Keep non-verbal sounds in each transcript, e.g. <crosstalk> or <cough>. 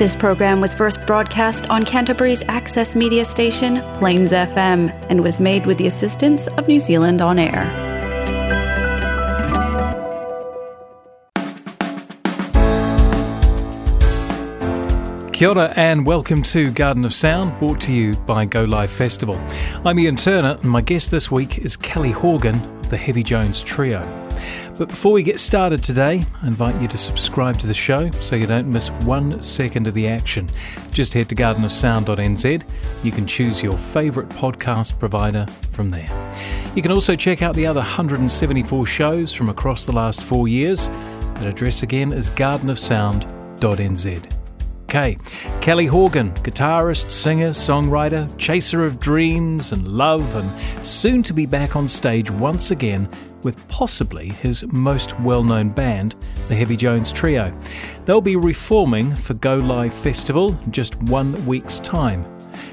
This program was first broadcast on Canterbury's access media station, Plains FM, and was made with the assistance of New Zealand On Air. Kia ora and welcome to Garden of Sound, brought to you by Go Live Festival. I'm Ian Turner, and my guest this week is Kelly Horgan of the Heavy Jones Trio. But before we get started today, I invite you to subscribe to the show so you don't miss one second of the action. Just head to gardenofsound.nz. You can choose your favourite podcast provider from there. You can also check out the other 174 shows from across the last four years. That address again is gardenofsound.nz. Okay, Kelly Horgan, guitarist, singer, songwriter, chaser of dreams and love, and soon to be back on stage once again with possibly his most well known band, the Heavy Jones Trio. They'll be reforming for Go Live Festival just one week's time.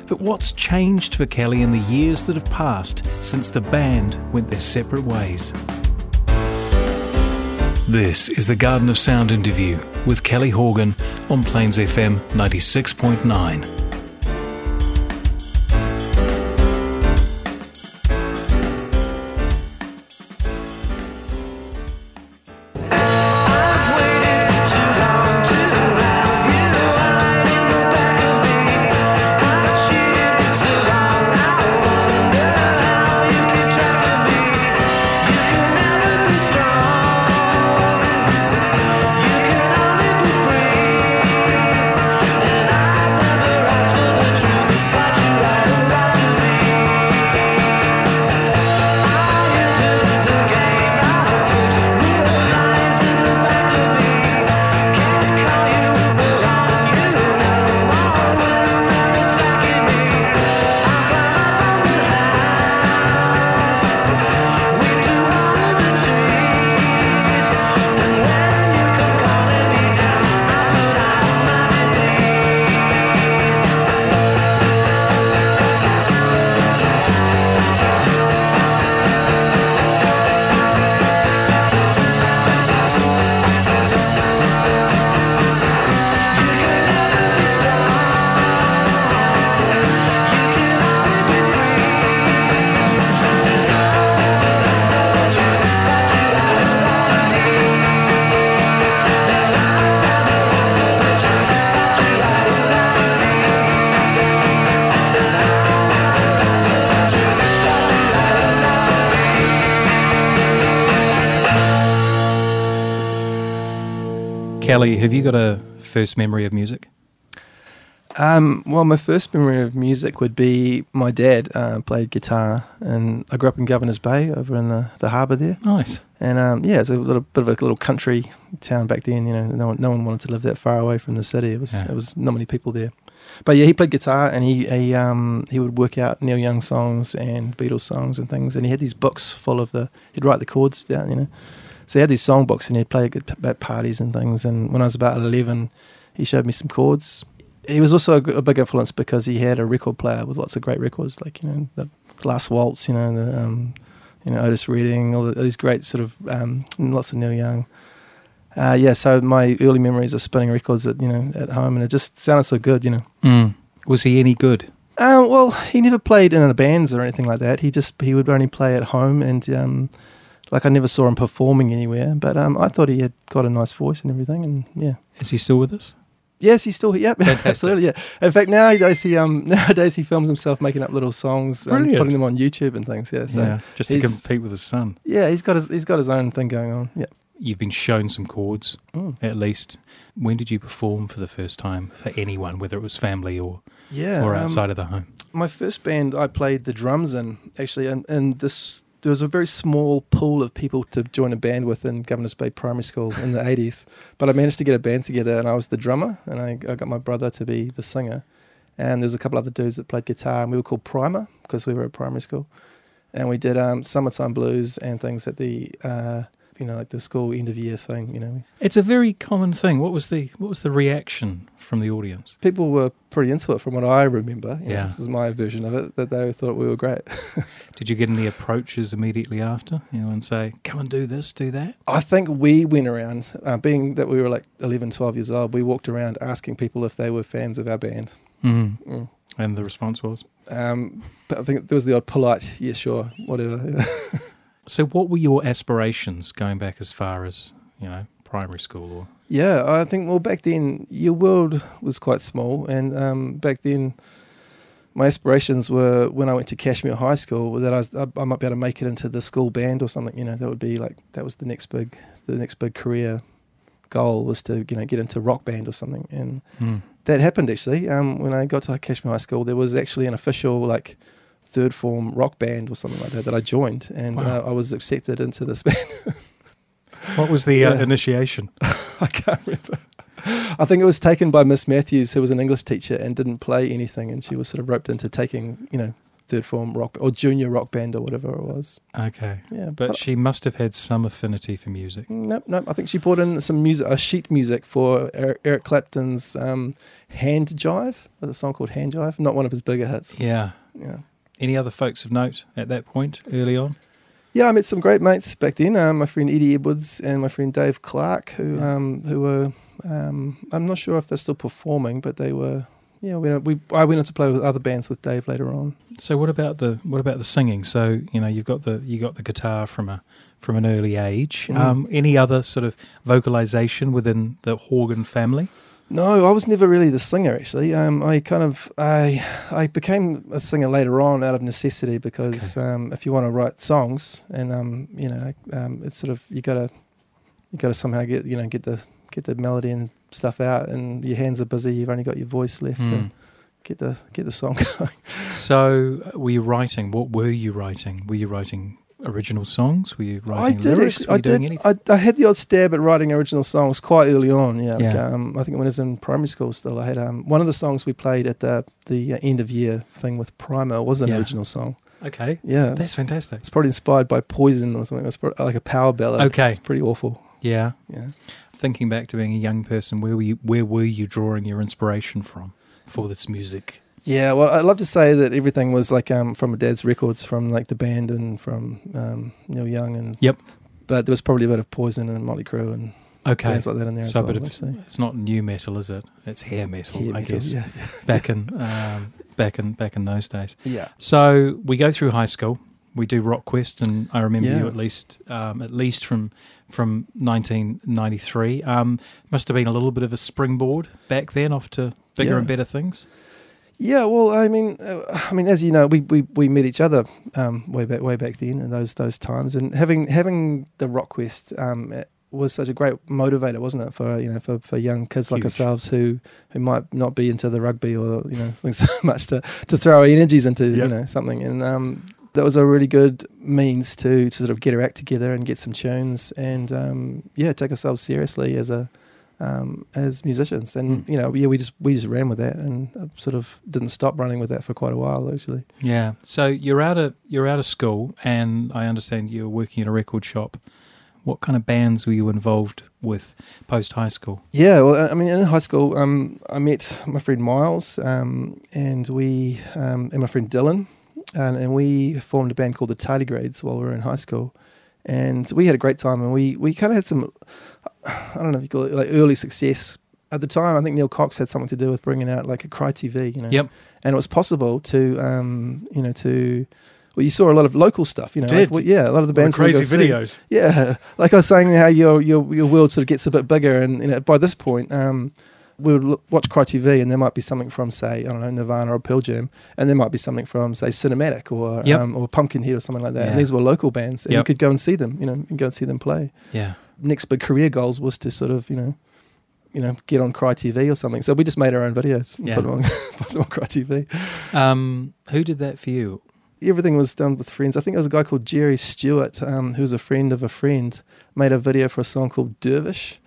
But what's changed for Kelly in the years that have passed since the band went their separate ways? This is the Garden of Sound interview with Kelly Horgan on Plains FM 96.9. Have you got a first memory of music? Um, well, my first memory of music would be my dad uh, played guitar, and I grew up in Governor's Bay over in the, the harbour there. Nice. And um, yeah, it's a little bit of a little country town back then. You know, no one, no one wanted to live that far away from the city. It was Yeah. it was not many people there. But yeah, he played guitar, and he he um, he would work out Neil Young songs and Beatles songs and things. And he had these books full of the he'd write the chords down. You know, so he had these song books, and he'd play at parties and things. And when I was about eleven, he showed me some chords. He was also a big influence because he had a record player with lots of great records, like you know the Last Waltz, you know the um, you know Otis Redding, all, the, all these great sort of um, lots of Neil Young. Uh, yeah, so my early memories are spinning records at you know at home, and it just sounded so good, you know. Mm. Was he any good? Uh, well, he never played in a bands or anything like that. He just he would only play at home, and um, like I never saw him performing anywhere. But um, I thought he had got a nice voice and everything, and yeah. Is he still with us? Yes, he's still yep, <laughs> Fantastic. absolutely. Yeah. In fact, nowadays he um <laughs> nowadays he films himself making up little songs and putting them on YouTube and things. Yeah, so yeah, just to compete with his son. Yeah, he's got his he's got his own thing going on. Yeah. You've been shown some chords, Mm. at least. When did you perform for the first time for anyone, whether it was family or, Yeah. or um, outside of the home? my first band I played the drums in actually, and, and this there was a very small pool of people to join a band with in Governors Bay Primary School in the eighties. But I managed to get a band together, and I was the drummer, and I, I got my brother to be the singer, and there was a couple other dudes that played guitar, and we were called Primer because we were at primary school, and we did um, summertime blues and things at the uh, you know, like the school end of year thing. You know, It's a very common thing. What was the what was the reaction from the audience? people were pretty into it from what I remember. You know, Yeah. this is my version of it. That they thought we were great. <laughs> Did you get any approaches immediately after? You know, and say, "Come and do this, do that." I think we went around, uh, being that we were like 11, 12 years old, we walked around asking people if they were fans of our band. Mm. Mm. And the response was. Um, but I think there was the odd polite, yeah, sure, whatever. <laughs> So, what were your aspirations going back as far as you know primary school? Or Yeah, I think, well, back then, your world was quite small. And um, back then, my aspirations were when I went to Cashmere High School that I, was, I, I might be able to make it into the school band or something. You know, that would be like, that was the next big, the next big career goal was to, you know, get into rock band or something. And Mm. that happened actually. Um, when I got to Cashmere High School, there was actually an official, like, third form rock band or something like that that I joined. And Wow. uh, I was accepted into this <laughs> band. what was the uh, Yeah. initiation? <laughs> I can't remember. I think it was taken by Miss Matthews, who was an English teacher and didn't play anything, and she was sort of roped into taking, you know, third form rock or junior rock band or whatever it was. Okay, Yeah, but she must have had some affinity for music. nope, nope. I think she brought in some music, a sheet music for Eric, Eric Clapton's um, "Hand Jive," a song called "Hand Jive," not one of his bigger hits. Yeah. Yeah, Any other folks of note at that point early on? yeah. I met some great mates back then. Um, my friend Eddie Edwards and my friend Dave Clark, who Yeah. um, who were um, I'm not sure if they're still performing, but they were. Yeah, we, we I went on to play with other bands with Dave later on. So what about the what about the singing? So you know you've got the you got the guitar from a from an early age. Mm. Um, any other sort of vocalization within the Horgan family? No, I was never really the singer. Actually, um, I kind of I I became a singer later on out of necessity because um, if you want to write songs and um, you know um, it's sort of you gotta you gotta somehow get you know get the get the melody and stuff out, and your hands are busy. You've only got your voice left to Mm. get the get the song <laughs> going. So uh, were you writing? What were you writing? Were you writing original songs? Were you writing I did lyrics? actually. Were I you doing did. anything? I, I had the odd stab at writing original songs quite early on. Yeah, like, um, I think when I was in primary school, still I had um, one of the songs we played at the the uh, end of year thing with Primer was an Yeah. original song. Okay, Yeah, that's it's, fantastic. it's probably inspired by Poison or something. It's like a power ballad. Okay. it's pretty awful. Yeah, Yeah. thinking back to being a young person, where were you? Where were you drawing your inspiration from for this music? Yeah, well, I'd love to say that everything was like um, from my dad's records, from like the band and from um, Neil Young and Yep. But there was probably a bit of Poison and Motley Crue and Okay, bands like that in there so a as well. bit of it's not new metal, is it? It's hair metal, Hair I metal, guess. Yeah, <laughs> Back in um, back in back in those days. yeah. So we go through high school. We do Rock Quest, and I remember Yeah. you at least um, at least from from 1993. Um, must have been a little bit of a springboard back then, off to bigger and better things. Yeah, well, I mean, uh, I mean, as you know, we, we, we met each other um, way back way back then in those those times, and having having the Rock Quest um, was such a great motivator, wasn't it, for you know for, for young kids like ourselves who who might not be into the rugby or you know <laughs> things so much to to throw our energies into Yep. you know something, and um, that was a really good means to, to sort of get our act together and get some tunes, and um, yeah, take ourselves seriously as a um, as musicians. And Mm. you know, yeah, we just we just ran with that, and uh, sort of didn't stop running with that for quite a while, actually. Yeah. So you're out of you're out of school, and I understand you're working at a record shop. What kind of bands were you involved with post high school? Yeah, well, I mean, in high school, um, I met my friend Miles, um, and we um, and my friend Dylan, and, and we formed a band called the Tardigrades while we were in high school, and we had a great time, and we we kind of had some, I don't know if you call it like early success. At the time, I think Neil Cox had something to do with bringing out like a Cry TV, you know. Yep. And it was possible to, um, you know, to, well, you saw a lot of local stuff, you know. Did? Like, well, yeah, a lot of the bands we go see. videos. Yeah, <laughs> like I was saying, how your your your world sort of gets a bit bigger, and you know, by this point, um, we would look, watch Cry TV, and there might be something from, say, I don't know, Nirvana or Pearl Jam, and there might be something from, say, Cinematic or Yep. um, or Pumpkinhead or something like that. Yeah. And these were local bands, and you could go and see them, you know, and go and see them play. Yeah. Next big career goals was to sort of, you know. You know, get on Cry TV or something. So we just made our own videos, and Yeah. put them on, <laughs> put them on Cry TV. Um, who did that for you? everything was done with friends. I think it was a guy called Jerry Stewart, um, who was a friend of a friend, made a video for a song called Dervish.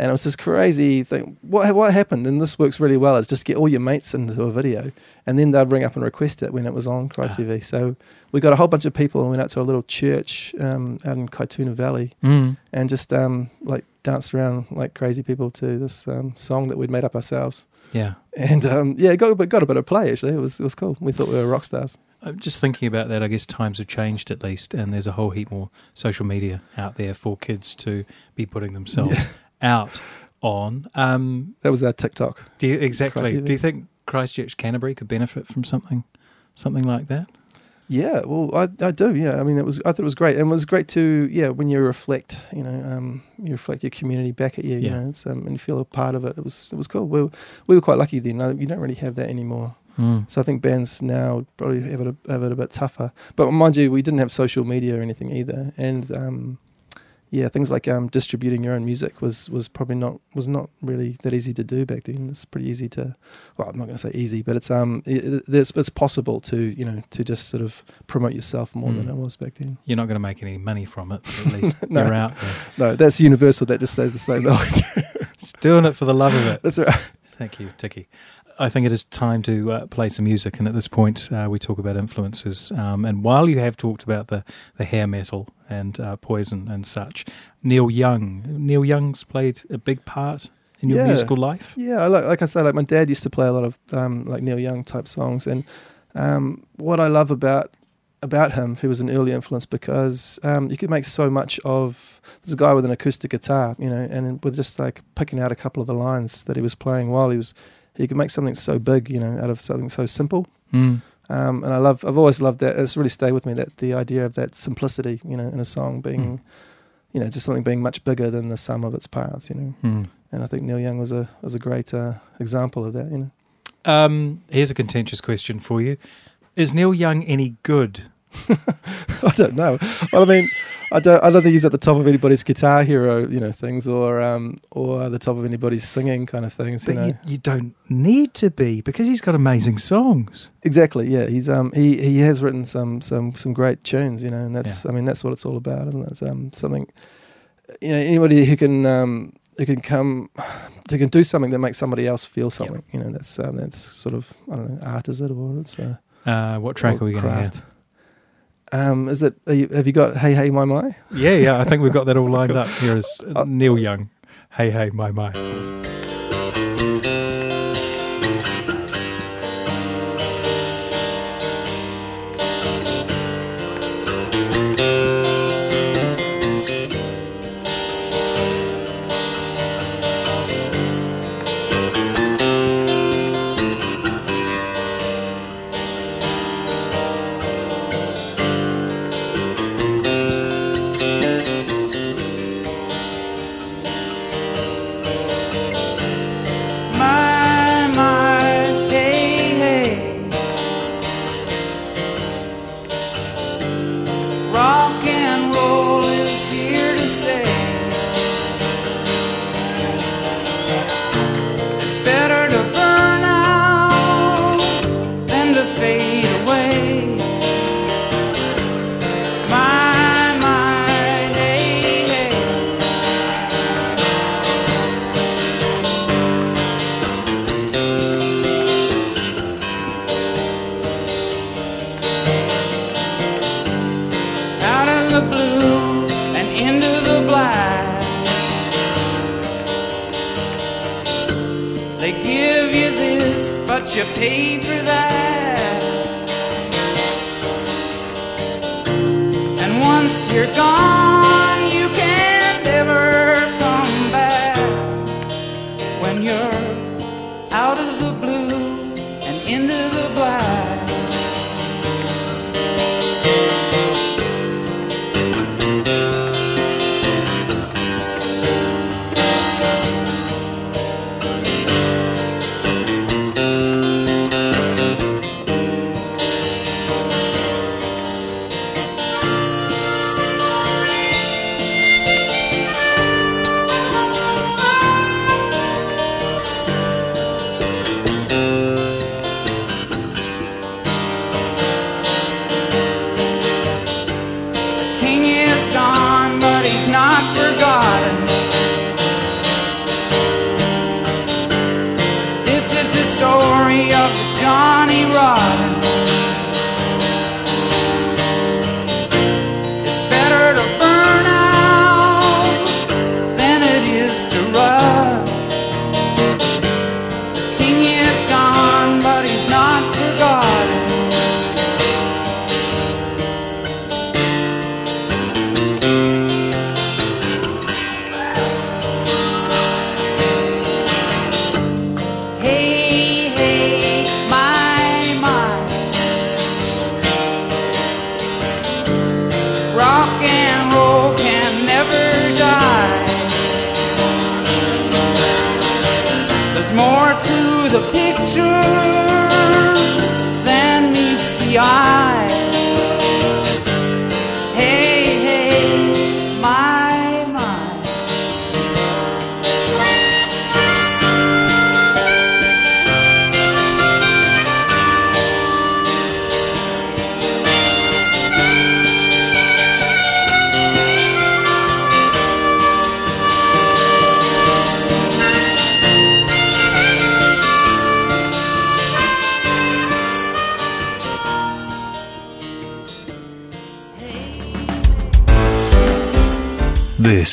And it was this crazy thing. What what happened? And this works really well. Is just get all your mates into a video, and then they'd ring up and request it when it was on Cry Ah. TV. So we got a whole bunch of people and went out to a little church um, out in Kaituna Valley Mm. and just um, like danced around like crazy people to this um, song that we'd made up ourselves. Yeah. And um, yeah, got got a bit of play actually. It was it was cool. We thought we were rock stars. I'm just thinking about that. I guess times have changed at least, and there's a whole heap more social media out there for kids to be putting themselves <laughs> out on. Um, That was our TikTok. do you, exactly? Do you think Christchurch Canterbury could benefit from something, something like that? Yeah, well, I, I do. Yeah, I mean, it was I thought it was great, and it was great to yeah when you reflect, you know, um, you reflect your community back at you, yeah. you know, it's, um, and you feel a part of it. It was it was cool. We were, we were quite lucky then. You don't really have that anymore. Mm. So I think bands now probably have it a, have it a bit tougher. But mind you, we didn't have social media or anything either, and um, yeah, things like um, distributing your own music was was probably not was not really that easy to do back then. It's pretty easy to, well, I'm not going to say easy, but it's um it, it's, it's possible to you know to just sort of promote yourself more than Mm. it was back then. You're not going to make any money from it, but at least <laughs> No. you're out there. No, that's universal. That just stays the same. though. <laughs> Just doing it for the love of it. <laughs> that's right. Thank you, Tiki. I think it is time to uh, play some music, and at this point, uh, we talk about influences. Um, and while you have talked about the, the hair metal and uh, poison and such, Neil Young. Neil Young's played a big part in your Yeah. musical life. Yeah, I like, like I said, like my dad used to play a lot of um, like Neil Young type songs, and um, what I love about about him, he was an early influence because um, you could make so much of. There's a guy with an acoustic guitar, you know, and with just like picking out a couple of the lines that he was playing while he was, he can make something so big, you know, out of something so simple. Mm. Um, and I love, I've always loved that. It's really stayed with me that the idea of that simplicity, you know, in a song being, Mm. you know, just something being much bigger than the sum of its parts, you know. Mm. And I think Neil Young was a was a great uh, example of that. You know, Um, here's a contentious question for you: Is Neil Young any good? <laughs> I don't know. Well, I mean, I don't I don't think he's at the top of anybody's guitar hero, you know, things or um or the top of anybody's singing kind of things. You But know, you, you don't need to be because he's got amazing songs. exactly. Yeah, he's um he he has written some some some great tunes. You know, and that's I mean that's what it's all about, isn't it? It's um something. You know, anybody who can um who can come who can do something that makes somebody else feel something. You know, that's um that's sort of I don't know art is it or it's uh, Uh, what track are we going to hear? Um, is it? Are you, have you got "Hey Hey My My"? Yeah, yeah, I think we've got that all <laughs> lined Cool. up. Here is uh, Neil Young. Hey, hey, my. My,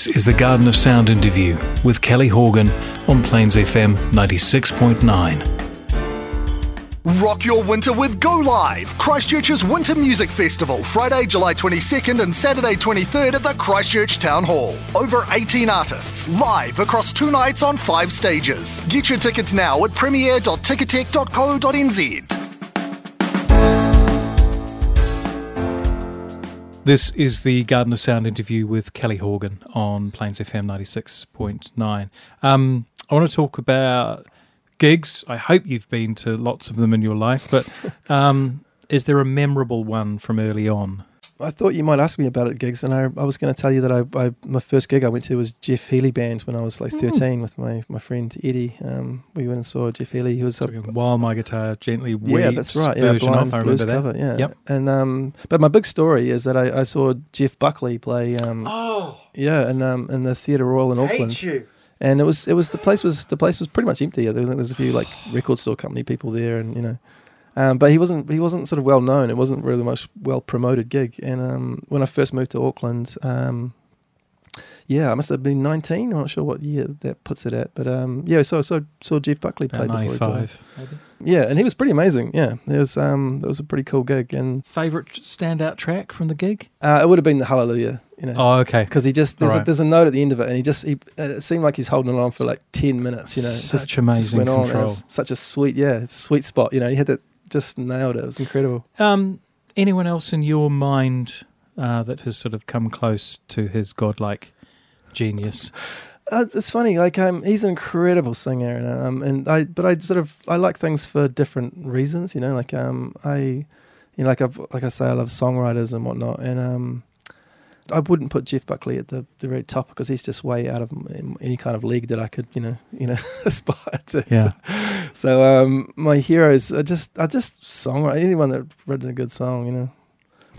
Is the Garden of Sound interview with Kelly Horgan on Plains FM 96.9. Rock your winter with Go Live, Christchurch's Winter Music Festival, Friday, July 22nd and Saturday 23rd at the Christchurch Town Hall. Over 18 artists, live across two nights on five stages. Get your tickets now at premiere.ticketek.co.nz. This is the Garden of Sound interview with Kelly Horgan on Plains FM 96.9. Um, I want to talk about gigs. I hope you've been to lots of them in your life, but <laughs> um, is there a memorable one from early on? I thought you might ask me about it gigs, and I, I was going to tell you that I, I my first gig I went to was Jeff Healey band when I was like thirteen with my, my friend Eddie. Um, we went and saw Jeff Healey. He was a, While My Guitar Gently yeah, Weeps that's right. Yeah, version blind of, I blues remember that. cover. Yeah, Yep. And um, but my big story is that I, I saw Jeff Buckley play. Um, Oh, yeah, and um, in the Theatre Royal in Auckland. you. and it was it was the place was the place was pretty much empty. There, there's a few like record store company people there, and you know, um, but he wasn't he wasn't sort of well known. It wasn't really much well promoted gig. And um, when I first moved to Auckland, um, yeah, I must have been 19. I'm not sure what year that puts it at, but um, yeah, so so saw Jeff Buckley play About before he died. maybe. Yeah, and he was pretty amazing. Yeah, it was um, it was a pretty cool gig, and Favourite standout track from the gig? uh, it would have been the Hallelujah, you know. Oh, okay. because he just there's, a, there's a note at the end of it, and he just he uh, it seemed like he's holding it on for like ten minutes. You know, Such just, amazing just went on, it control. was such a sweet, yeah, sweet spot. You know, he had that just nailed it. It was incredible. Um, anyone else in your mind uh, that has sort of come close to his godlike genius? <laughs> Uh, it's funny, like um, he's an incredible singer, and um, and I but I sort of I like things for different reasons. You know, like um, I, you know, like I like I say, I love songwriters and whatnot, and um. I wouldn't put Jeff Buckley at the, the very top because he's just way out of any kind of league that I could, you know, <laughs> you know, aspire to. Yeah. So, so, um, my heroes are just are just songwriter. Anyone that written a good song, you know.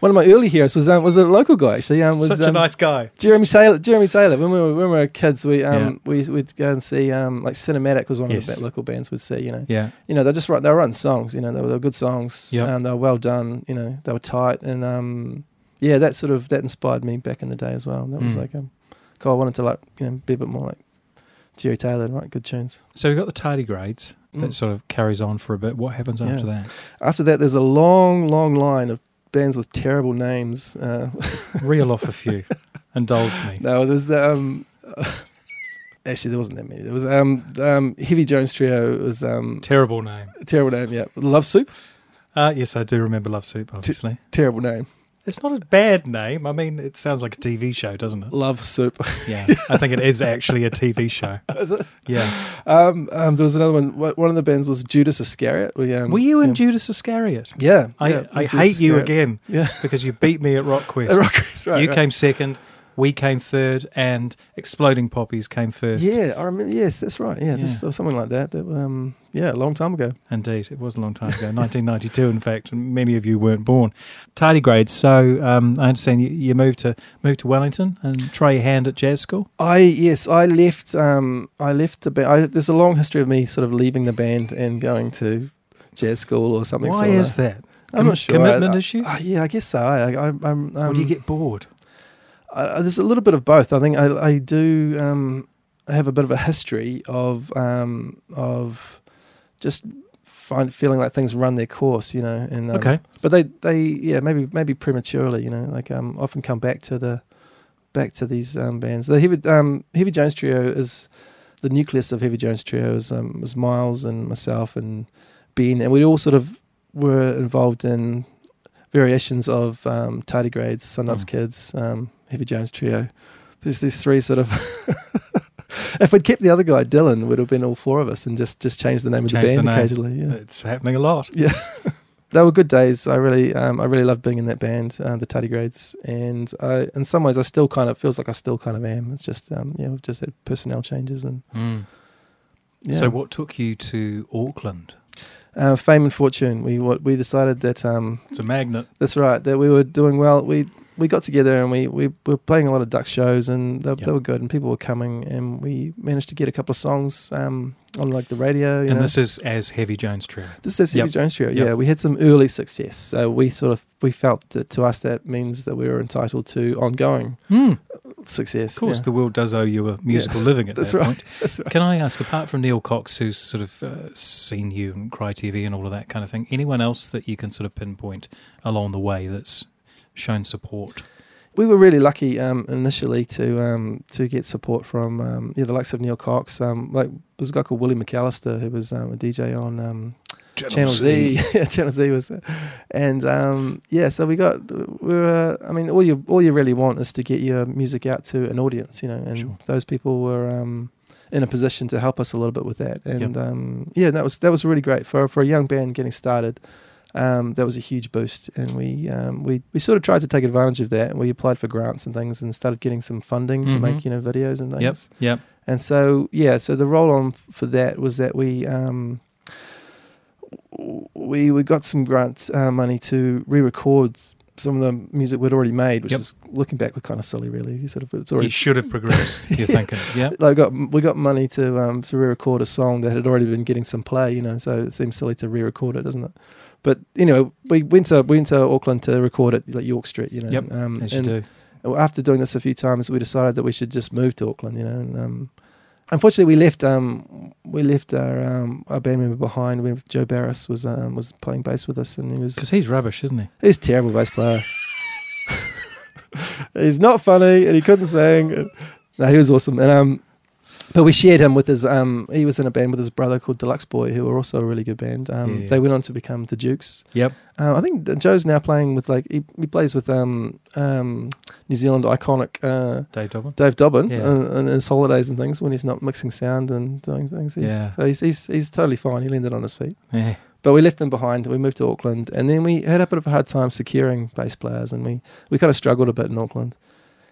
One of my early heroes was um, was a local guy actually. Um, was Such a um, nice guy. Jeremy Taylor. Jeremy Taylor. When we were when we were kids, we um Yeah. we we'd go and see um like Cinematic was one Yes. of the local bands we'd see. You know, Yeah. you know they just write they were writing songs. You know they were, they were good songs. Yep. and they were well done. You know they were tight and um yeah that sort of that inspired me back in the day as well. That was Mm. like um, God, I wanted to like you know be a bit more like Jerry Taylor and write good tunes. So we've got the tardigrades that Mm. sort of carries on for a bit. What happens Yeah. after that? After that, there's a long long line of bands with terrible names. Uh, <laughs> Reel off a few. Indulge me. No, there's the um. actually, there wasn't that many. There was um um Heavy Jones Trio was um Terrible name. terrible name. Yeah, Love Soup, Uh, yes, I do remember Love Soup, obviously. terrible name. It's not a bad name. I mean, it sounds like a TV show, doesn't it? Love Soup. Yeah. <laughs> I think it is actually a TV show. Is it? Yeah. Um, um, there was another one. One of the bands was Judas Iscariot. We, um, Were you in. Judas Iscariot? Yeah, I, yeah, I hate you again Yeah, because you beat me at Rock <laughs> Quest. At Rock Quest, right, you right. came second. We came third, and Exploding Poppies came first. Yeah, I remember. Yes, that's right. Yeah, This, or something like that. that um, yeah, a long time ago. Indeed, it was a long time ago, <laughs> 1992. In fact, and many of you weren't born. Tardigrades. So um, I understand you, you moved to moved to Wellington and try your hand at jazz school. I yes, I left. Um, I left the band. There's a long history of me sort of leaving the band and going to jazz school or something. Why similar. is that? I'm Com- not sure. Commitment I- I- issue. uh, yeah, I guess so. I, I, I'm. Um, or do you get bored? I, there's a little bit of both. I think I, I do um, have a bit of a history of um, of just find feeling like things run their course, you know. And um, Okay. but they they yeah maybe maybe prematurely, you know. Like um, often come back to the back to these um, bands. The Heavy um, Heavy Jones Trio is the nucleus of Heavy Jones Trio is um, was Miles and myself and Ben, and we all sort of were involved in variations of um, Tardigrades, Sunnuts Mm. Kids, um, Heavy Jones Trio. There's these three sort of. <laughs> if we'd kept the other guy, Dylan, it would have been all four of us and just just changed the name of Changed the the band name. occasionally. Yeah, It's happening a lot. yeah. <laughs> they were good days. I really, um, I really loved being in that band, uh, the Tardigrades, and I, in some ways, I still kind of feels like I still kind of am. It's just, um, yeah, we've just had personnel changes and yeah. So, what took you to Auckland? uh, fame and fortune. We what we decided that um, It's a magnet. That's right. That we were doing well. We we got together and we, we were playing a lot of duck shows and they, Yep. they were good and people were coming and we managed to get a couple of songs um, on like the radio. You and know. this is as Heavy Jones Trio. This is Heavy Yep. Jones Trio. Yep. Yeah, we had some early success, so we sort of we felt that to us that means that we were entitled to ongoing success. Of course, yeah. the world does owe you a musical living at <laughs> That's that right. point. <laughs> That's right. Can I ask, apart from Neil Cox, who's sort of uh, seen you and Cry TV and all of that kind of thing, anyone else that you can sort of pinpoint along the way that's shown support? we were really lucky um, initially to um, to get support from um, yeah, the likes of Neil Cox. Um, like there's a guy called Willie McAllister who was um, a DJ on um, Channel Z. <laughs> yeah, Channel Z was, and um, yeah. So we got we were. I mean, all you all you really want is to get your music out to an audience, you know. And Sure. those people were um, in a position to help us a little bit with that. And Yep. um, yeah, that was that was really great for for a young band getting started. Um, that was a huge boost, and we um, we we sort of tried to take advantage of that. We applied for grants and things, and started getting some funding to Mhm. make you know videos and things. Yep, yep. And so, yeah, so the roll on for that was that we um, we we got some grant uh, money to re-record some of the music we'd already made, which Yep. is looking back, we're kind of silly, really. You sort of it's You already. should have progressed, <laughs> you're thinking. Yeah. Like got we got money to um, to re-record a song that had already been getting some play, you know. So it seems silly to re-record it, doesn't it? But you know, we went to we went to Auckland to record it like York Street, you know. Yep, um, As you do. after doing this a few times, we decided that we should just move to Auckland. You know, and um, unfortunately, we left. Um, we left our um, our band member behind. We, Joe Barris was um, was playing bass with us, and he was Because he's rubbish, isn't he? He's a terrible bass player. <laughs> He's not funny, and he couldn't sing. No, he was awesome, and um, but we shared him with his um, he was in a band with his brother called Deluxe Boy, who were also a really good band. Um, Yeah. they went on to become the Dukes. Yep. Uh, I think Joe's now playing with like he, he plays with um um New Zealand iconic uh Dave Dobbyn. Dave Dobbyn Yeah. on his holidays and things when he's not mixing sound and doing things. He's, Yeah. So he's, he's he's totally fine. He landed on his feet. Yeah. But we left him behind. We moved to Auckland, and then we had a bit of a hard time securing bass players, and we we kind of struggled a bit in Auckland.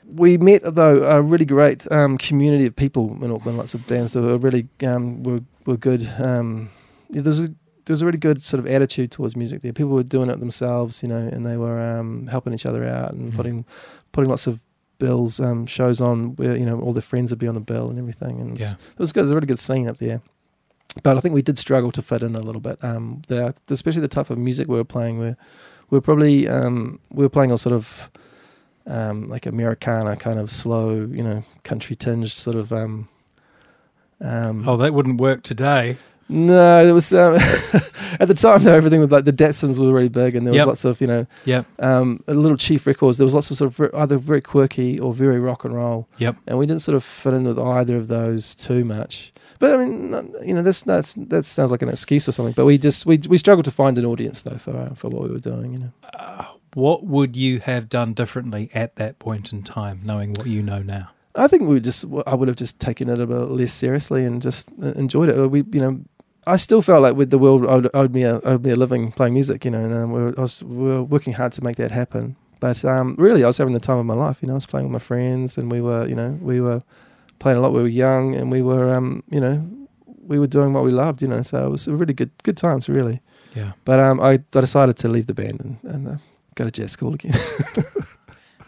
We met though a really great um, community of people in Auckland. Lots of bands that were really um, were were good. Um, yeah, there's a there's a really good sort of attitude towards music there. People were doing it themselves, you know, and they were um, helping each other out and Mhm. putting putting lots of bills um, shows on where you know all their friends would be on the bill and everything. And it was, Yeah. it was good. It was a really good scene up there. But I think we did struggle to fit in a little bit. Um, the, especially the type of music we were playing. We we were probably um, we were playing a sort of um, like Americana kind of slow, you know, country tinged sort of. Um, um, Oh, that wouldn't work today. no, it was um, <laughs> at the time though. Everything with like the Datsuns were really big, and there was Yep. lots of you know Yep. um, Lil' Chief Records. There was lots of sort of ver- either very quirky or very rock and roll, Yep. and we didn't sort of fit in with either of those too much. But I mean, you know, this that's that sounds like an excuse or something. But we just we we struggled to find an audience though for uh, for what we were doing. You know, What would you have done differently at that point in time, knowing what you know now? I think we just I would have just taken it a bit less seriously and just uh, enjoyed it. We you know. I still felt like with the world owed, owed me a owed me a living playing music, you know, and um, we, were, was, we were working hard to make that happen. But um, really, I was having the time of my life. You know, I was playing with my friends, and we were, you know, we were playing a lot. We were young, and we were, um, you know, we were doing what we loved. You know, so it was a really good, good times, really. Yeah. But um, I, I decided to leave the band and, and uh, go to jazz school again. <laughs>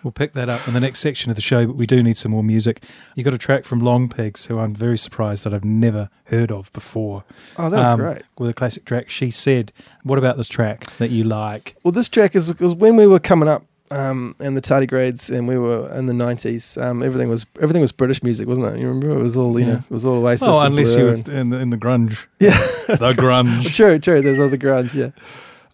We'll pick that up in the next section of the show, but we do need some more music. You got a track from Long Pigs, who I'm very surprised that I've never heard of before. oh, that's Um, great. With a classic track, She Said. What about this track that you like? Well, this track is because when we were coming up um, in the tardigrades and we were in the nineties, um, everything was everything was British music, wasn't it? You remember it was all you Yeah. know, it was all Oasis. Oh, and unless you was and- in the, in the grunge. yeah, The grunge. <laughs> true, true. There's other grunge, yeah.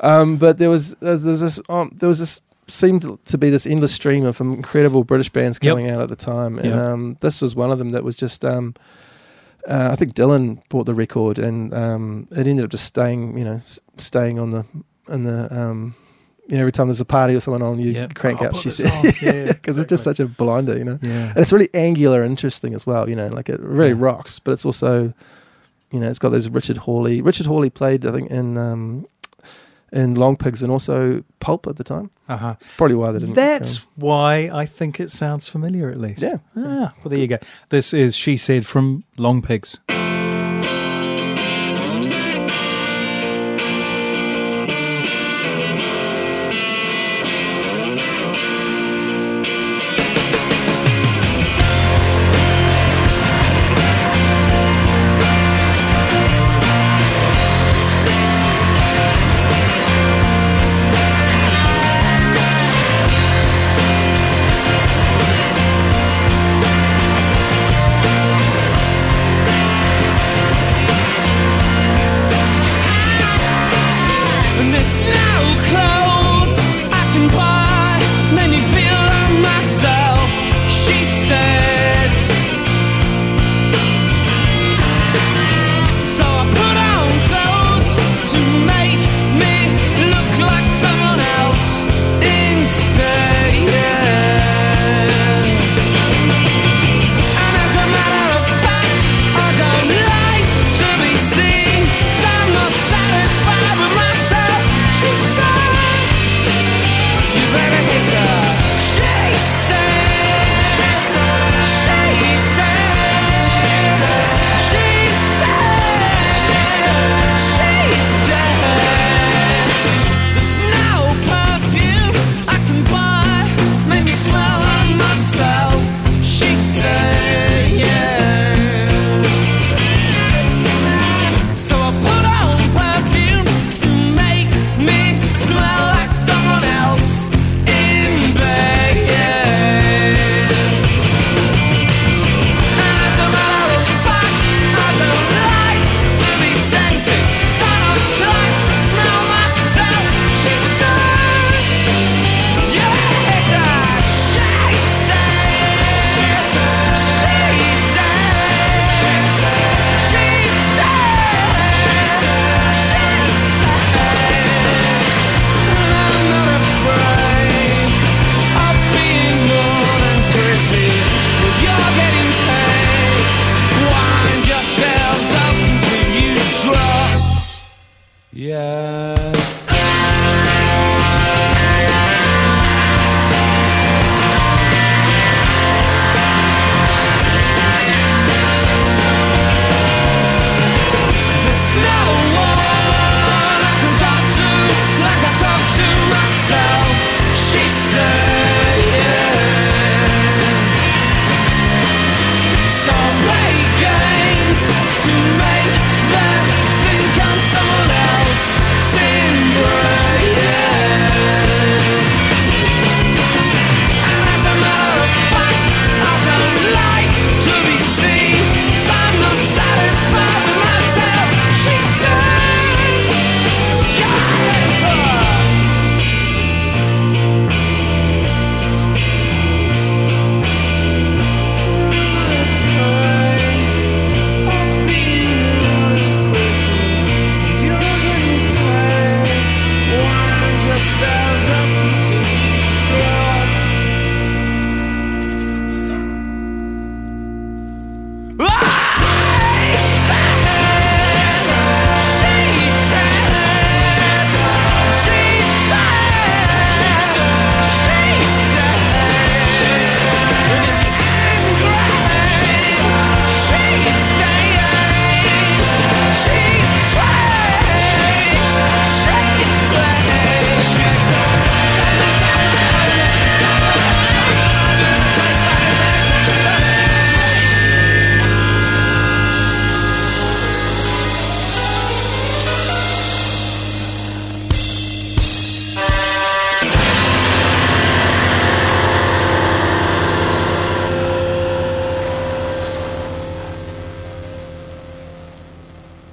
Um, but there was there's, there's this um, there was this seemed to be this endless stream of incredible British bands coming out at the time, and Yep. um, this was one of them that was just. Um, uh, I think Dylan bought the record, and um, it ended up just staying, you know, s- staying on the in the. Um, you know, every time there's a party or someone on, you Yep. crank I'll out. put She this said, on. Yeah, because <laughs> it's just such a blinder, you know. Yeah. And it's really angular and interesting as well, you know, like it really Yeah. rocks, but it's also, you know, it's got those Richard Hawley. Richard Hawley played, I think, in um, in Long Pigs and also Pulp at the time. Uh-huh. Probably why they didn't. That's um, why I think it sounds familiar, at least. Yeah. Ah, well, there you go. This is She Said from Long Pigs.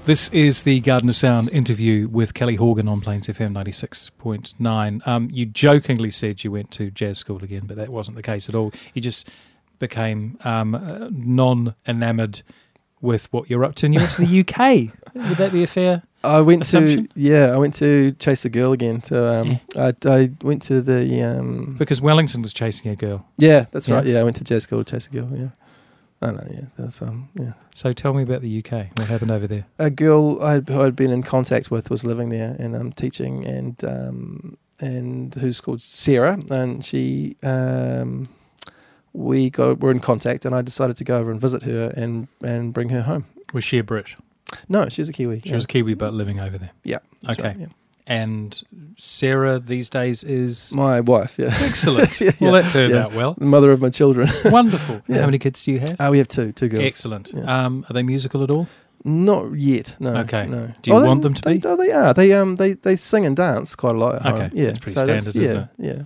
This is the Garden of Sound interview with Kelly Horgan on Plains FM 96.9. Um, you jokingly said you went to jazz school again, but that wasn't the case at all. You just became um, uh, non enamored with what you're up to and you went to the <laughs> UK. Would that be a fair? I went Assumption? to yeah, I went to chase a girl again. So um, I, I went to the um, Because Wellington was chasing a girl. yeah, that's Yeah. right. Yeah, I went to jazz school to chase a girl. Yeah, I know. Yeah, that's um yeah. So tell me about the UK. What happened over there? a girl I'd, who I'd been in contact with was living there and um, teaching, and um, and who's called Sarah, and she um, we got were in contact, and I decided to go over and visit her and and bring her home. Was she a Brit? No, she's a Kiwi. She was a Kiwi, but living over there. yeah. Okay. right, yeah. And Sarah these days is My wife. Yeah, excellent. <laughs> Yeah, well, that turned yeah. out well. the mother of my children. <laughs> Wonderful. Yeah. How many kids do you have? Ah, we have two, two girls. Excellent. Um, are they musical at all? Not yet. No. Okay. No. Do you Oh, they- want them to they, be? Oh, they are. They um they they sing and dance quite a lot. At Okay, Home. Yeah. that's pretty so standard, isn't it? Yeah.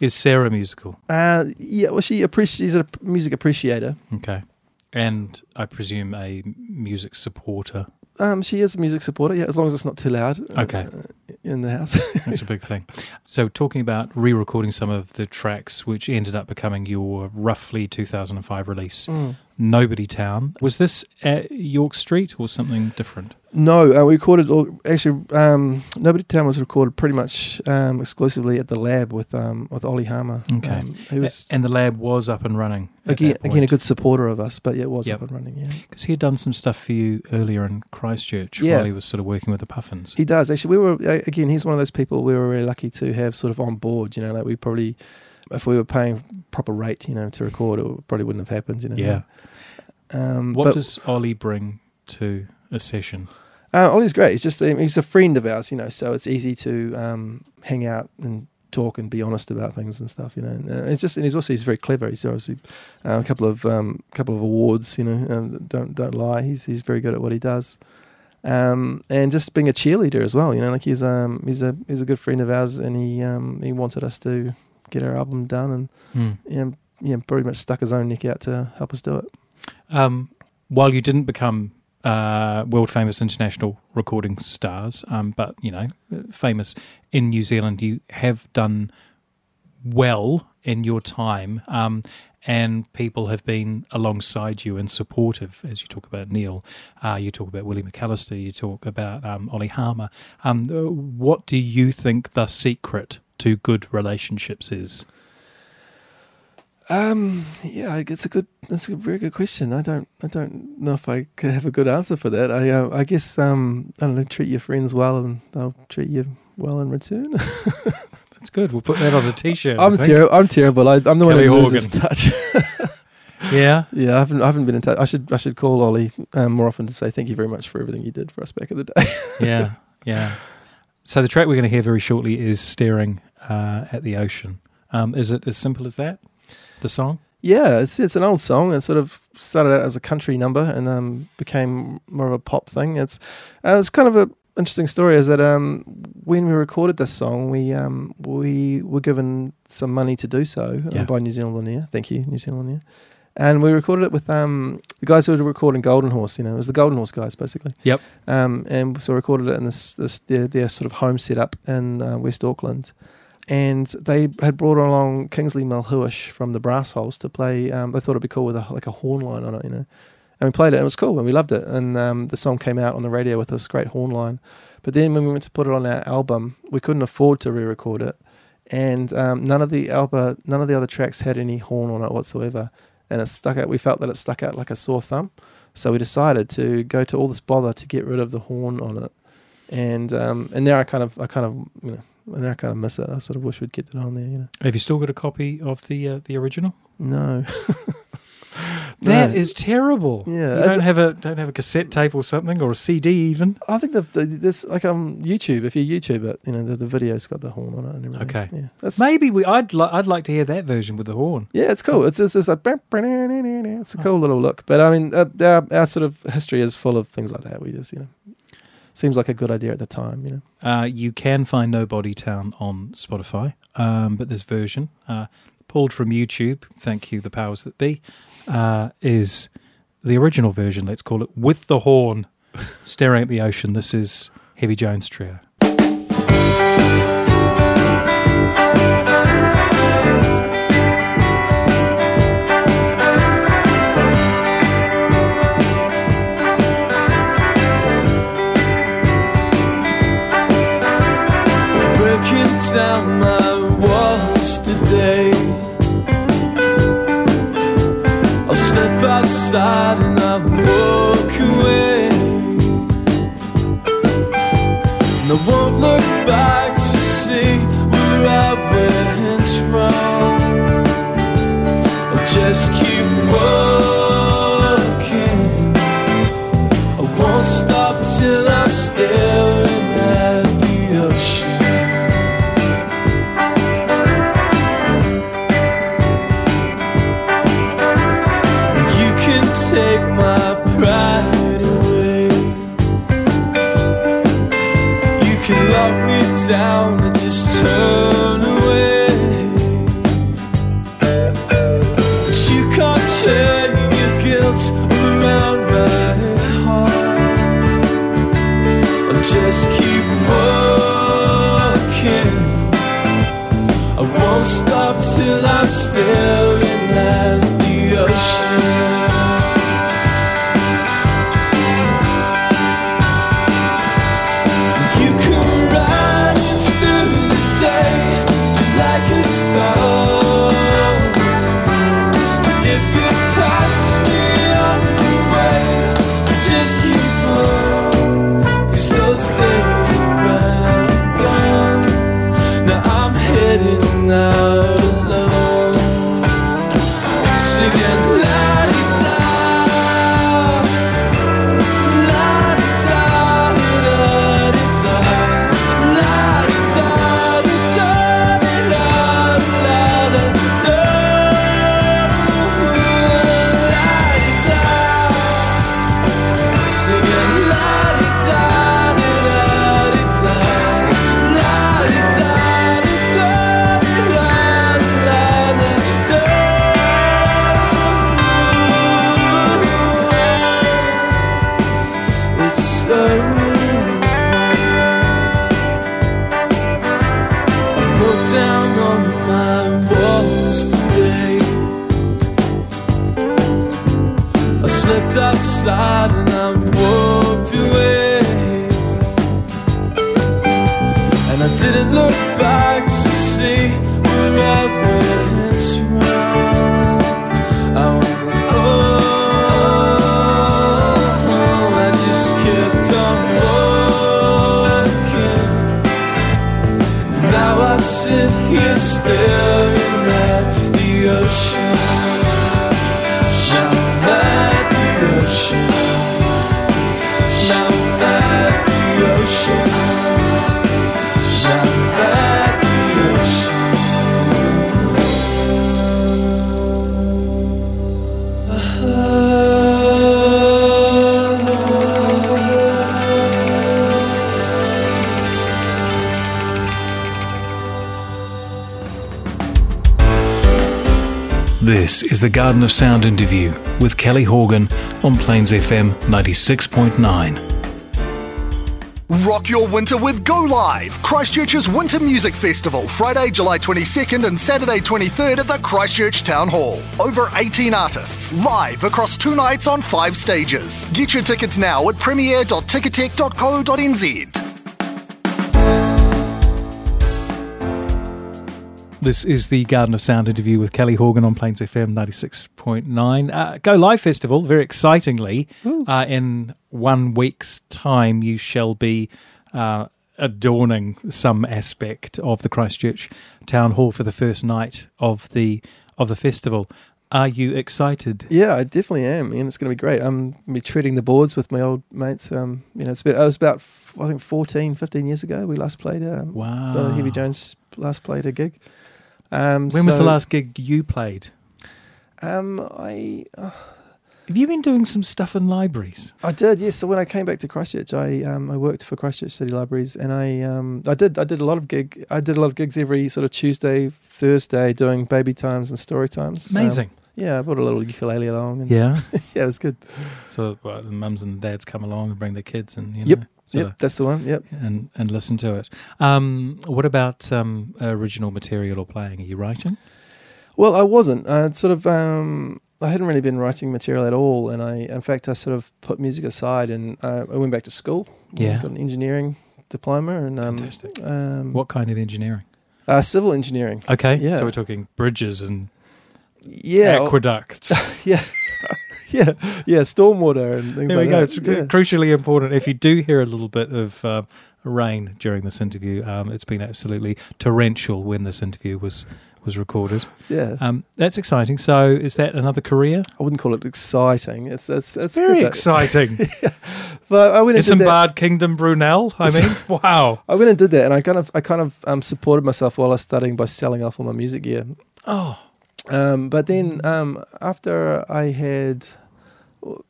Is Sarah musical? Uh, yeah. Well, she appreci- she's a music appreciator. Okay. And I presume a music supporter. Um, she is a music supporter. Yeah, as long as it's not too loud. uh, in the house. <laughs> That's a big thing. So, talking about re recording some of the tracks which ended up becoming your roughly 2005 release, Mm. Nobody Town. Was this at York Street or something different? No, uh, we recorded all. Actually, um, Nobody Town was recorded pretty much um, exclusively at the lab with um, with Ollie Harmer. Okay. um, who was and the lab was up and running. again again a good supporter of us, but yeah, it was Yep. up and running. Yeah, Because he had done some stuff for you earlier in Christchurch Yeah. while he was sort of working with the Puffins. he does. Actually, we were again. He's one of those people we were really lucky to have sort of on board. You know, like we probably. If we were paying proper rate, you know, to record, it probably wouldn't have happened. You know. Yeah. Um, What does Ollie bring to a session? Uh, Ollie's great. He's just um, he's a friend of ours, you know. So it's easy to um, hang out and talk and be honest about things and stuff, you know. And, uh, it's just and he's also he's very clever. He's obviously uh, a couple of um, couple of awards, you know. Um, don't don't lie. He's he's very good at what he does. Um, and just being a cheerleader as well, you know. Like he's um he's a he's a good friend of ours, and he um he wanted us to get our album done, and Hmm. yeah, yeah, pretty much stuck his own neck out to help us do it. Um, while you didn't become uh, world famous international recording stars, um, but you know, famous in New Zealand, you have done well in your time. Um, and people have been alongside you and supportive, as you talk about Neil, uh, you talk about Willie McAllister, you talk about um, Ollie Harmer. Um, what do you think the secret to good relationships is? Um, yeah, it's a good, that's a very good question. I don't, I don't know if I could have a good answer for that. I, uh, I guess, um, I don't know, treat your friends well and they'll treat you well in return. <laughs> That's good. We'll put that on a t-shirt. I'm terrible. I'm terrible. I, I'm the one Kelly who loses touch. <laughs> Yeah. yeah, I haven't, I haven't been in touch. I should, I should call Ollie um, more often to say thank you very much for everything you did for us back in the day. yeah, <laughs> yeah. So the track we're going to hear very shortly is "Staring uh, at the Ocean." Um, is it as simple as that? The song? Yeah, it's it's an old song. It sort of started out as a country number and um, became more of a pop thing. It's uh, it's kind of a interesting story. Is that um, when we recorded this song, we um, we were given some money to do so uh, Yeah. by New Zealand Air. Thank you, New Zealand Air. And we recorded it with um, the guys who were recording Golden Horse. You know, it was the Golden Horse guys basically. Yep. Um, and so we recorded it in this this their, their sort of home setup in uh, West Auckland and they had brought along Kingsley Melhuish from the Brass Holes to play. Um, they thought it'd be cool with a, like a horn line on it, you know. And we played it, and it was cool, and we loved it. And um, the song came out on the radio with this great horn line. But then when we went to put it on our album, we couldn't afford to re-record it, and um, none of the album, none of the other tracks had any horn on it whatsoever. And it stuck out. We felt that it stuck out like a sore thumb, so we decided to go to all this bother to get rid of the horn on it. And um, and now I kind of I kind of you know now I kind of miss it. I sort of wish we'd kept it on there. You know. Have you still got a copy of the uh, the original? No. <laughs> That No. is terrible. Yeah, you don't have a don't have a cassette tape or something or a CD even. I think the, the this like on YouTube. If you YouTube it, you know the, the video's got the horn on it and everything. Okay. Yeah. That's Maybe we. I'd li- I'd like to hear that version with the horn. yeah, it's cool. It's it's, it's like it's a cool little look. But I mean, uh, our, our sort of history is full of things like that. We just you know seems like a good idea at the time. You know. Uh, you can find Nobody Town on Spotify, um, but this version, uh, pulled from YouTube, thank you, the powers that be, uh, is the original version, let's call it, with the horn. <laughs> Staring at the ocean. This is Heavy Jones Trio. This is the Garden of Sound interview with Kelly Horgan on Plains FM 96.9. Rock your winter with Go Live, Christchurch's Winter Music Festival, Friday, July 22nd and Saturday 23rd at the Christchurch Town Hall. Over 18 artists, live across two nights on five stages. Get your tickets now at premiere.ticketek.co.nz. This is the Garden of Sound interview with Kelly Horgan on Plains FM 96.9. Uh, Go Live Festival, very excitingly, uh, in one week's time, you shall be uh, adorning some aspect of the Christchurch Town Hall for the first night of the of the festival. Are you excited? Yeah, I definitely am, and it's going to be great. I'm gonna be treading the boards with my old mates. Um, you know, it's been, it was about f- I think 14, 15 years ago we last played. Um, Wow. the Heavy Jones last played a gig. Um, When was the last gig you played? Um, I uh, Have you been doing some stuff in libraries? I did, yes. So when I came back to Christchurch, I um, I worked for Christchurch City Libraries, and I um, I did I did a lot of gig I did a lot of gigs every sort of Tuesday, Thursday, doing baby times and story times. Um, Amazing. Yeah, I brought a little ukulele along. And Yeah. <laughs> yeah, it was good. so well, the mums and dads come along and bring their kids and you know, Yep, Yep, that's the one. Yep. and and listen to it. Um, what about um, original material or playing? Are you writing? Well, I wasn't. I sort of. Um, I hadn't really been writing material at all, and I, in fact, I sort of put music aside, and uh, I went back to school. Yeah. got an engineering diploma, and um, Fantastic. um, What kind of engineering? Uh, civil engineering. Okay, Yeah. so we're talking bridges and Yeah, aqueducts. <laughs> yeah, <laughs> yeah, yeah. Stormwater and things There like we go. that. It's yeah. crucially important. If you do hear a little bit of uh, rain during this interview, um, it's been absolutely torrential when this interview was was recorded. yeah. Um, that's exciting. So, is that another career? I wouldn't call it exciting. It's it's it's, Very good that- exciting. <laughs> But I went and did that. Isambard Kingdom Brunel. I mean, wow. I went and did that, and I kind of I kind of um, supported myself while I was studying by selling off all my music gear. Oh, Um, but then um, after I had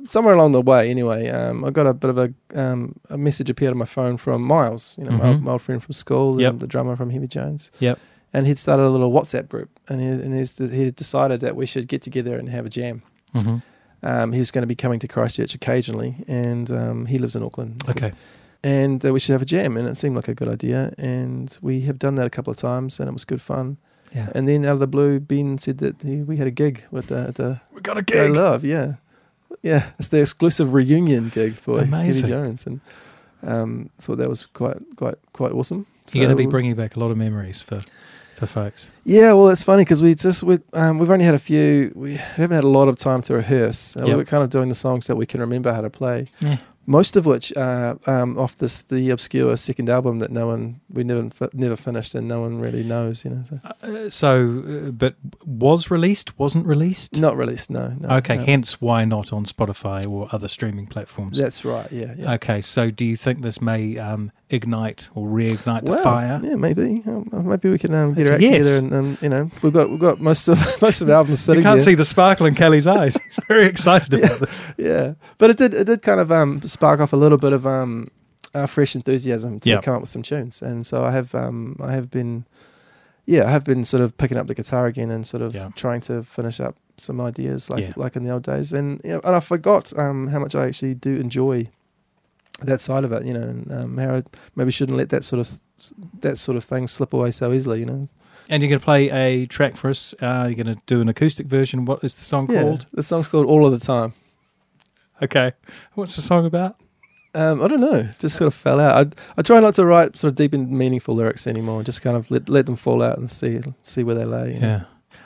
somewhere along the way, anyway, um, I got a bit of a um, a message appeared on my phone from Miles, you know, my, old, my old friend from school, Yep. and the drummer from Heavy Jones. Yep. And he'd started a little WhatsApp group, and he and he's, he had decided that we should get together and have a jam. hmm Um, he was going to be coming to Christchurch occasionally, and um, he lives in Auckland. so- okay. and uh, we should have a jam, and it seemed like a good idea, and we have done that a couple of times, and it was good fun. Yeah. And then out of the blue, Ben said that he, we had a gig with the, the We got a Go Live, yeah, yeah. It's the exclusive reunion gig for Amazing. Heavy Jones, and um, thought that was quite quite quite awesome. You're going to be bringing back a lot of memories for for folks. Yeah, well, it's funny because we just we um, we've only had a few. We haven't had a lot of time to rehearse. Uh, Yep. We're kind of doing the songs that we can remember how to play. Yeah. Most of which are um, off this the obscure second album that no one we never never finished and no one really knows. You know, so. Uh, so, uh, but was released, wasn't released? not released. No. no Okay, no. hence why not on Spotify or other streaming platforms. That's right. Yeah. yeah. Okay, so do you think this may um, ignite or reignite the Well, fire? Yeah, maybe. Um, maybe we can um, get our act yes. together and, and you know we've got we've got most of <laughs> most of the albums sitting. You can't here. see the sparkle in Kelly's eyes. <laughs> He's very excited <laughs> about this. yeah, but it did it did kind of um, spark off a little bit of um, uh, fresh enthusiasm to Yeah. come up with some tunes, and so I have um, I have been yeah I have been sort of picking up the guitar again and sort of Yeah. trying to finish up some ideas like Yeah. like in the old days, and you know, and I forgot um, how much I actually do enjoy that side of it, you know, and um, how I maybe shouldn't let that sort of that sort of thing slip away so easily, you know. And you're going to play a track for us. Uh, you're going to do an acoustic version. What is the song Yeah, called? the song's called All of the Time. Okay. What's the song about? Um, I don't know. Just sort of fell out. I I try not to write sort of deep and meaningful lyrics anymore. Just kind of let let them fall out and see see where they lay. you know. Yeah.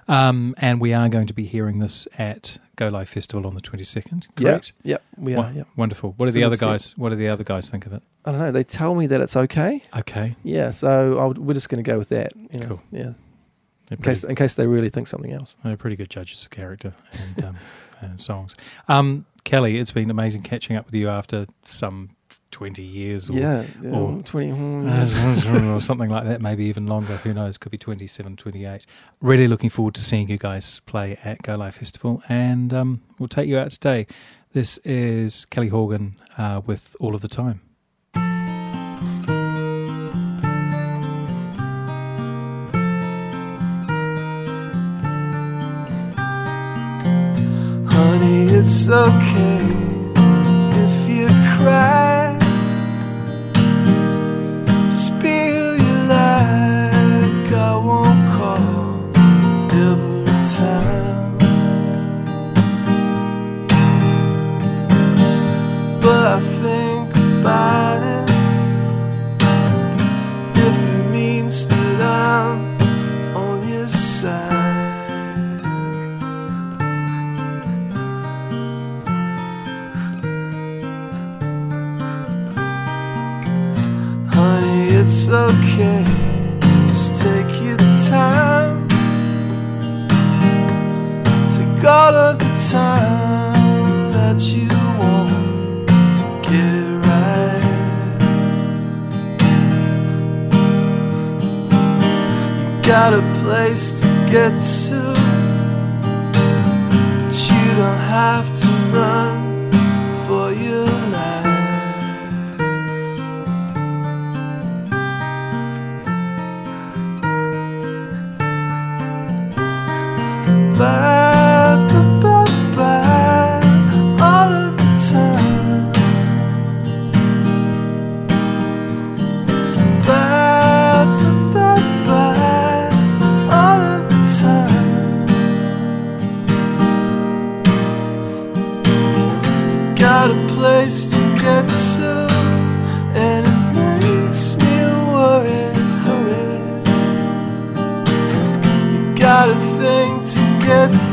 Um, and we are going to be hearing this at Go Live Festival on the 22nd, Yeah. correct? Yep. We Wo- are. Yep. Wonderful. What do It's the in other the set. guys? What do the other guys think of it? I don't know. They tell me that it's okay. Okay. Yeah. So I'll, we're just going to go with that. You know. Cool. Yeah. They're In case in case they really think something else. they're pretty good judges of character and, um, <laughs> and songs. Um, Kelly, it's been amazing catching up with you after some 20 years or, yeah. yeah or- Twenty. hmm. <laughs> or something like that, maybe even longer. Who knows? Could be 27, 28. Really looking forward to seeing you guys play at Go Live Festival, and um, we'll take you out today. This is Kelly Horgan uh, with All of the Time. It's okay if you cry. Got a place to get to, but you don't have to place to get to, and it makes me worry, hurry. You got a thing to get through.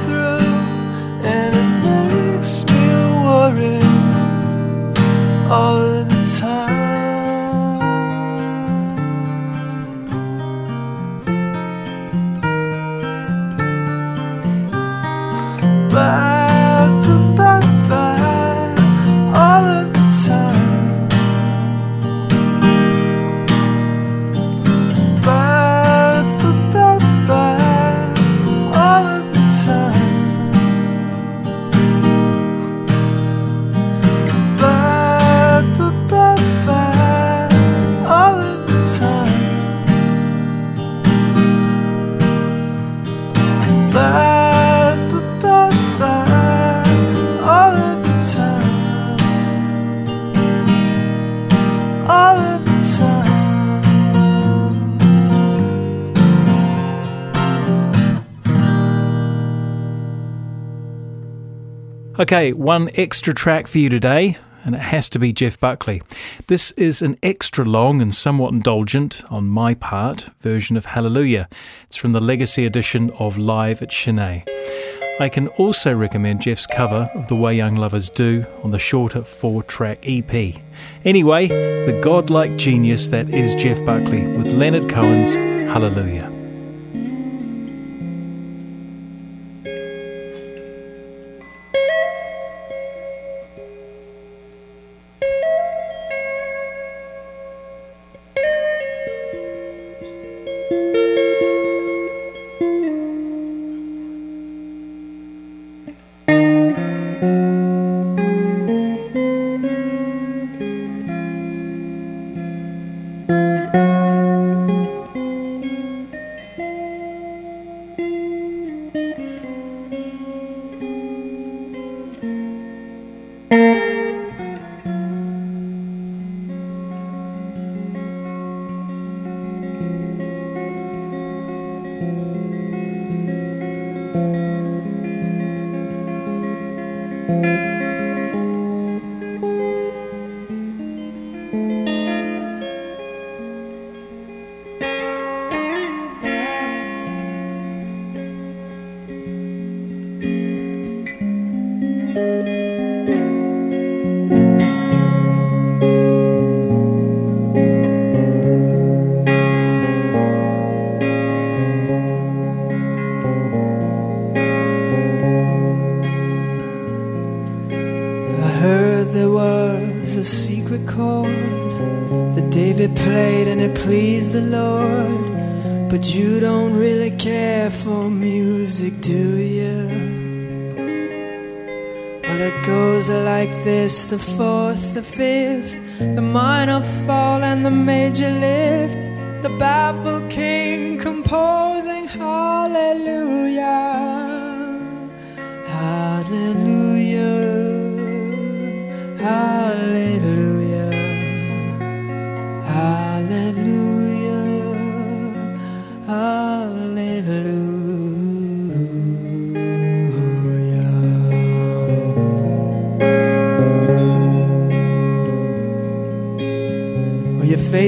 Okay, one extra track for you today, and it has to be Jeff Buckley. This is an extra long and somewhat indulgent, on my part, version of Hallelujah. It's from the Legacy edition of Live at Sin-é. I can also recommend Jeff's cover of The Way Young Lovers Do on the shorter four track EP. Anyway, the godlike genius that is Jeff Buckley with Leonard Cohen's Hallelujah. The fourth, the fifth, the minor fall, and the major lift. The baffled king composing hallelujah. Hallelujah,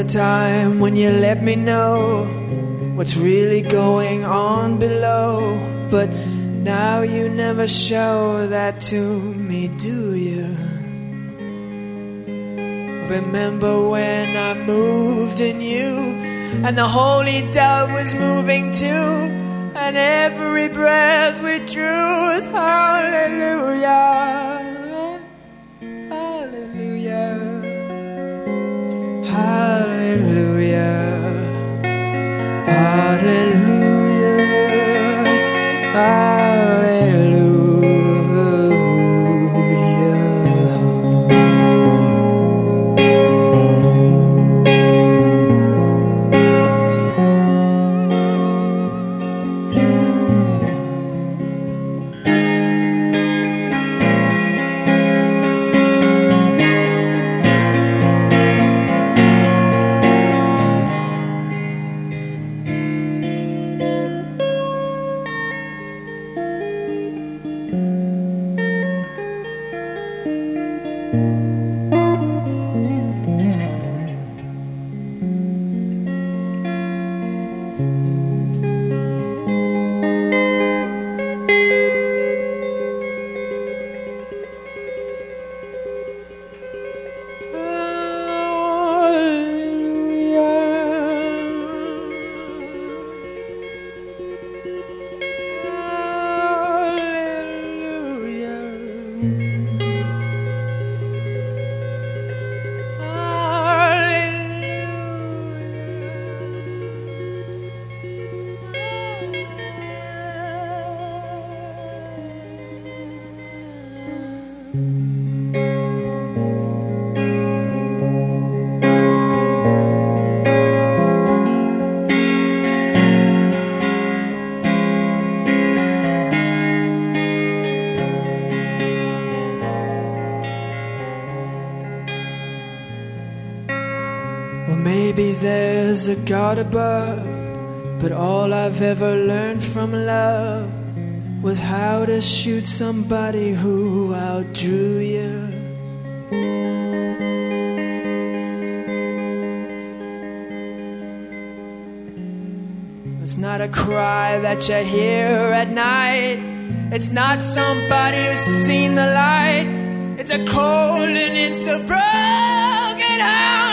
A time when you let me know what's really going on below. But now you never show that to me, do you? Remember when I moved in you and the holy dove was moving too, and every breath we drew was hallelujah. Hallelujah. Hallelujah. There's a God above, but all I've ever learned from love was how to shoot somebody who outdrew you. It's not a cry that you hear at night. It's not somebody who's seen the light. It's a cold and it's a broken hallelujah.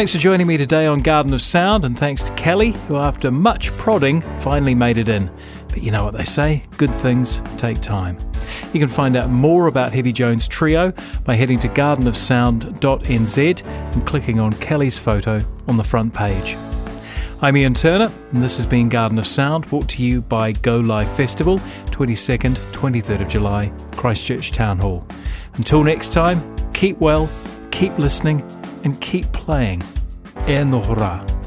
Thanks for joining me today on Garden of Sound, and thanks to Kelly, who, after much prodding, finally made it in. But you know what they say good things take time. You can find out more about Heavy Jones Trio by heading to gardenofsound.nz and clicking on Kelly's photo on the front page. I'm Ian Turner, and this has been Garden of Sound, brought to you by Go Live Festival, 22nd, 23rd of July, Christchurch Town Hall. Until next time, keep well, keep listening, and keep playing. E noho rā.